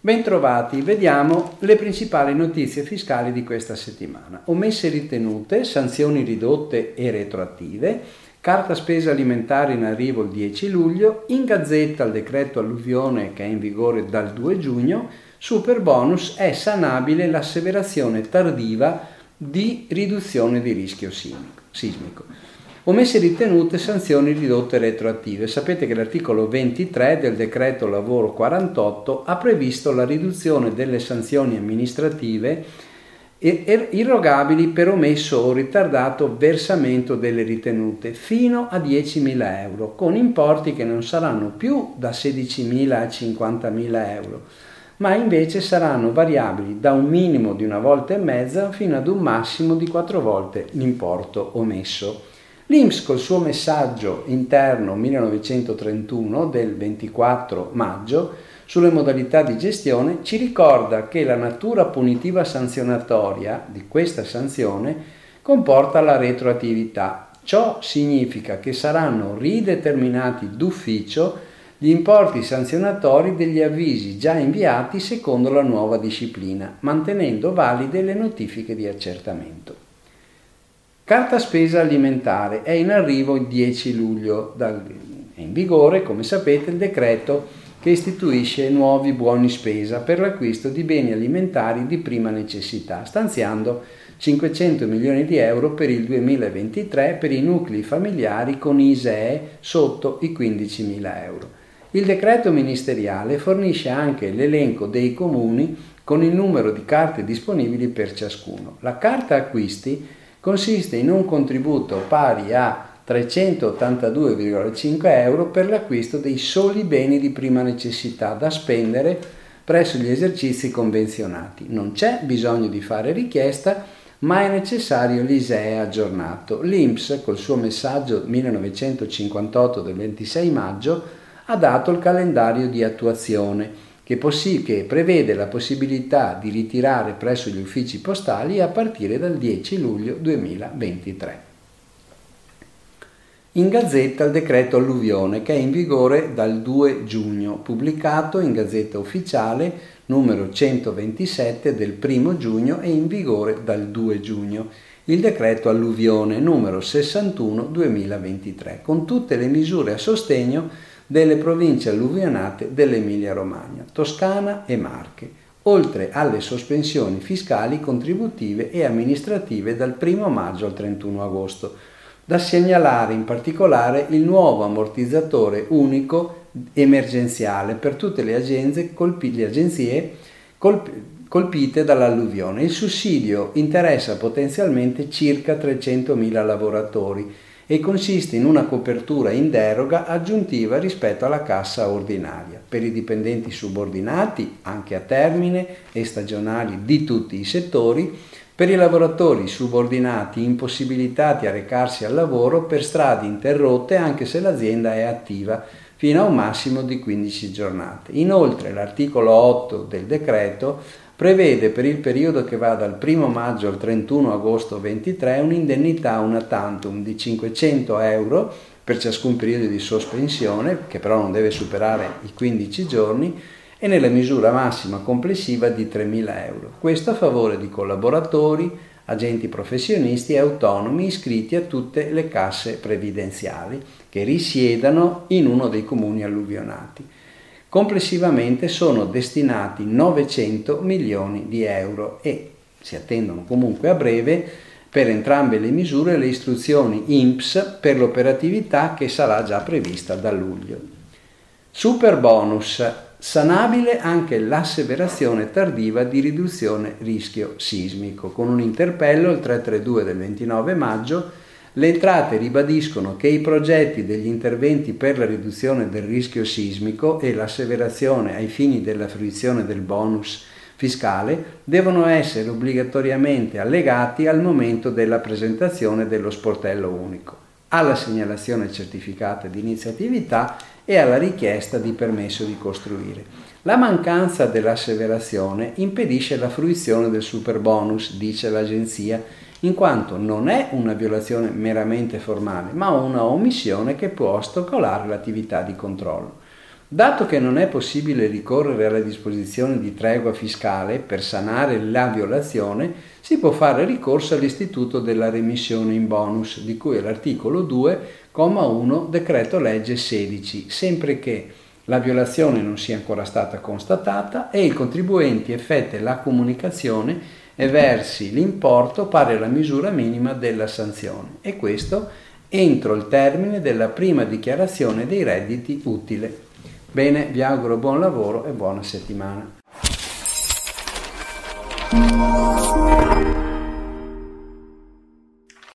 Bentrovati, vediamo le principali notizie fiscali di questa settimana. Omesse ritenute, sanzioni ridotte e retroattive, carta spesa alimentare in arrivo il 10 luglio, in gazzetta il decreto alluvione che è in vigore dal 2 giugno, super bonus è sanabile l'asseverazione tardiva di riduzione di rischio sismico omesse ritenute sanzioni ridotte retroattive. Sapete che l'articolo 23 del decreto lavoro 48 ha previsto la riduzione delle sanzioni amministrative irrogabili per omesso o ritardato versamento delle ritenute fino a 10.000 euro, con importi che non saranno più da 16.000 a 50.000 euro, ma invece saranno variabili da un minimo di una volta e mezza fino ad un massimo di quattro volte l'importo omesso. L'INPS col suo messaggio interno 1931 del 24 maggio sulle modalità di gestione ci ricorda che la natura punitiva sanzionatoria di questa sanzione comporta la retroattività. Ciò significa che saranno rideterminati d'ufficio gli importi sanzionatori degli avvisi già inviati secondo la nuova disciplina, mantenendo valide le notifiche di accertamento. Carta spesa alimentare è in arrivo il 10 luglio, è in vigore, come sapete, il decreto che istituisce nuovi buoni spesa per l'acquisto di beni alimentari di prima necessità, stanziando 500 milioni di euro per il 2023 per i nuclei familiari con ISEE sotto i 15 mila euro. Il decreto ministeriale fornisce anche l'elenco dei comuni con il numero di carte disponibili per ciascuno. La carta acquisti consiste in un contributo pari a 382,5 euro per l'acquisto dei soli beni di prima necessità da spendere presso gli esercizi convenzionati. Non c'è bisogno di fare richiesta, ma è necessario l'ISEE aggiornato. L'INPS, col suo messaggio 1958 del 26 maggio, ha dato il calendario di attuazione che, possi- che prevede la possibilità di ritirare presso gli uffici postali a partire dal 10 luglio 2023. In Gazzetta il decreto alluvione che è in vigore dal 2 giugno, pubblicato in Gazzetta Ufficiale numero 127 del 1 giugno e in vigore dal 2 giugno. Il decreto alluvione numero 61 2023 con tutte le misure a sostegno delle province alluvionate dell'Emilia-Romagna, Toscana e Marche, oltre alle sospensioni fiscali, contributive e amministrative dal 1 maggio al 31 agosto. Da segnalare in particolare il nuovo ammortizzatore unico emergenziale per tutte le agenzie, colpi, le agenzie colp- colpite dall'alluvione. Il sussidio interessa potenzialmente circa 300.000 lavoratori e consiste in una copertura in deroga aggiuntiva rispetto alla cassa ordinaria per i dipendenti subordinati, anche a termine e stagionali di tutti i settori, per i lavoratori subordinati impossibilitati a recarsi al lavoro per strade interrotte anche se l'azienda è attiva fino a un massimo di 15 giornate. Inoltre l'articolo 8 del decreto prevede per il periodo che va dal 1 maggio al 31 agosto 23 un'indennità una tantum di 500 euro per ciascun periodo di sospensione, che però non deve superare i 15 giorni, e nella misura massima complessiva di 3.000 euro. Questo a favore di collaboratori, agenti professionisti e autonomi iscritti a tutte le casse previdenziali che risiedano in uno dei comuni alluvionati. Complessivamente sono destinati 900 milioni di euro e si attendono comunque a breve per entrambe le misure le istruzioni INPS per l'operatività che sarà già prevista da luglio. Super bonus, sanabile anche l'asseverazione tardiva di riduzione rischio sismico, con un interpello il 332 del 29 maggio le entrate ribadiscono che i progetti degli interventi per la riduzione del rischio sismico e l'asseverazione ai fini della fruizione del bonus fiscale devono essere obbligatoriamente allegati al momento della presentazione dello sportello unico, alla segnalazione certificata di iniziatività e alla richiesta di permesso di costruire. La mancanza dell'asseverazione impedisce la fruizione del super bonus, dice l'agenzia, in quanto non è una violazione meramente formale, ma una omissione che può ostacolare l'attività di controllo. Dato che non è possibile ricorrere alla disposizione di tregua fiscale per sanare la violazione, si può fare ricorso all'istituto della remissione in bonus, di cui è l'articolo 2, comma 1, decreto legge 16, sempre che la violazione non sia ancora stata constatata e il contribuente effetti la comunicazione e versi l'importo pari alla misura minima della sanzione e questo entro il termine della prima dichiarazione dei redditi utile. Bene, vi auguro buon lavoro e buona settimana.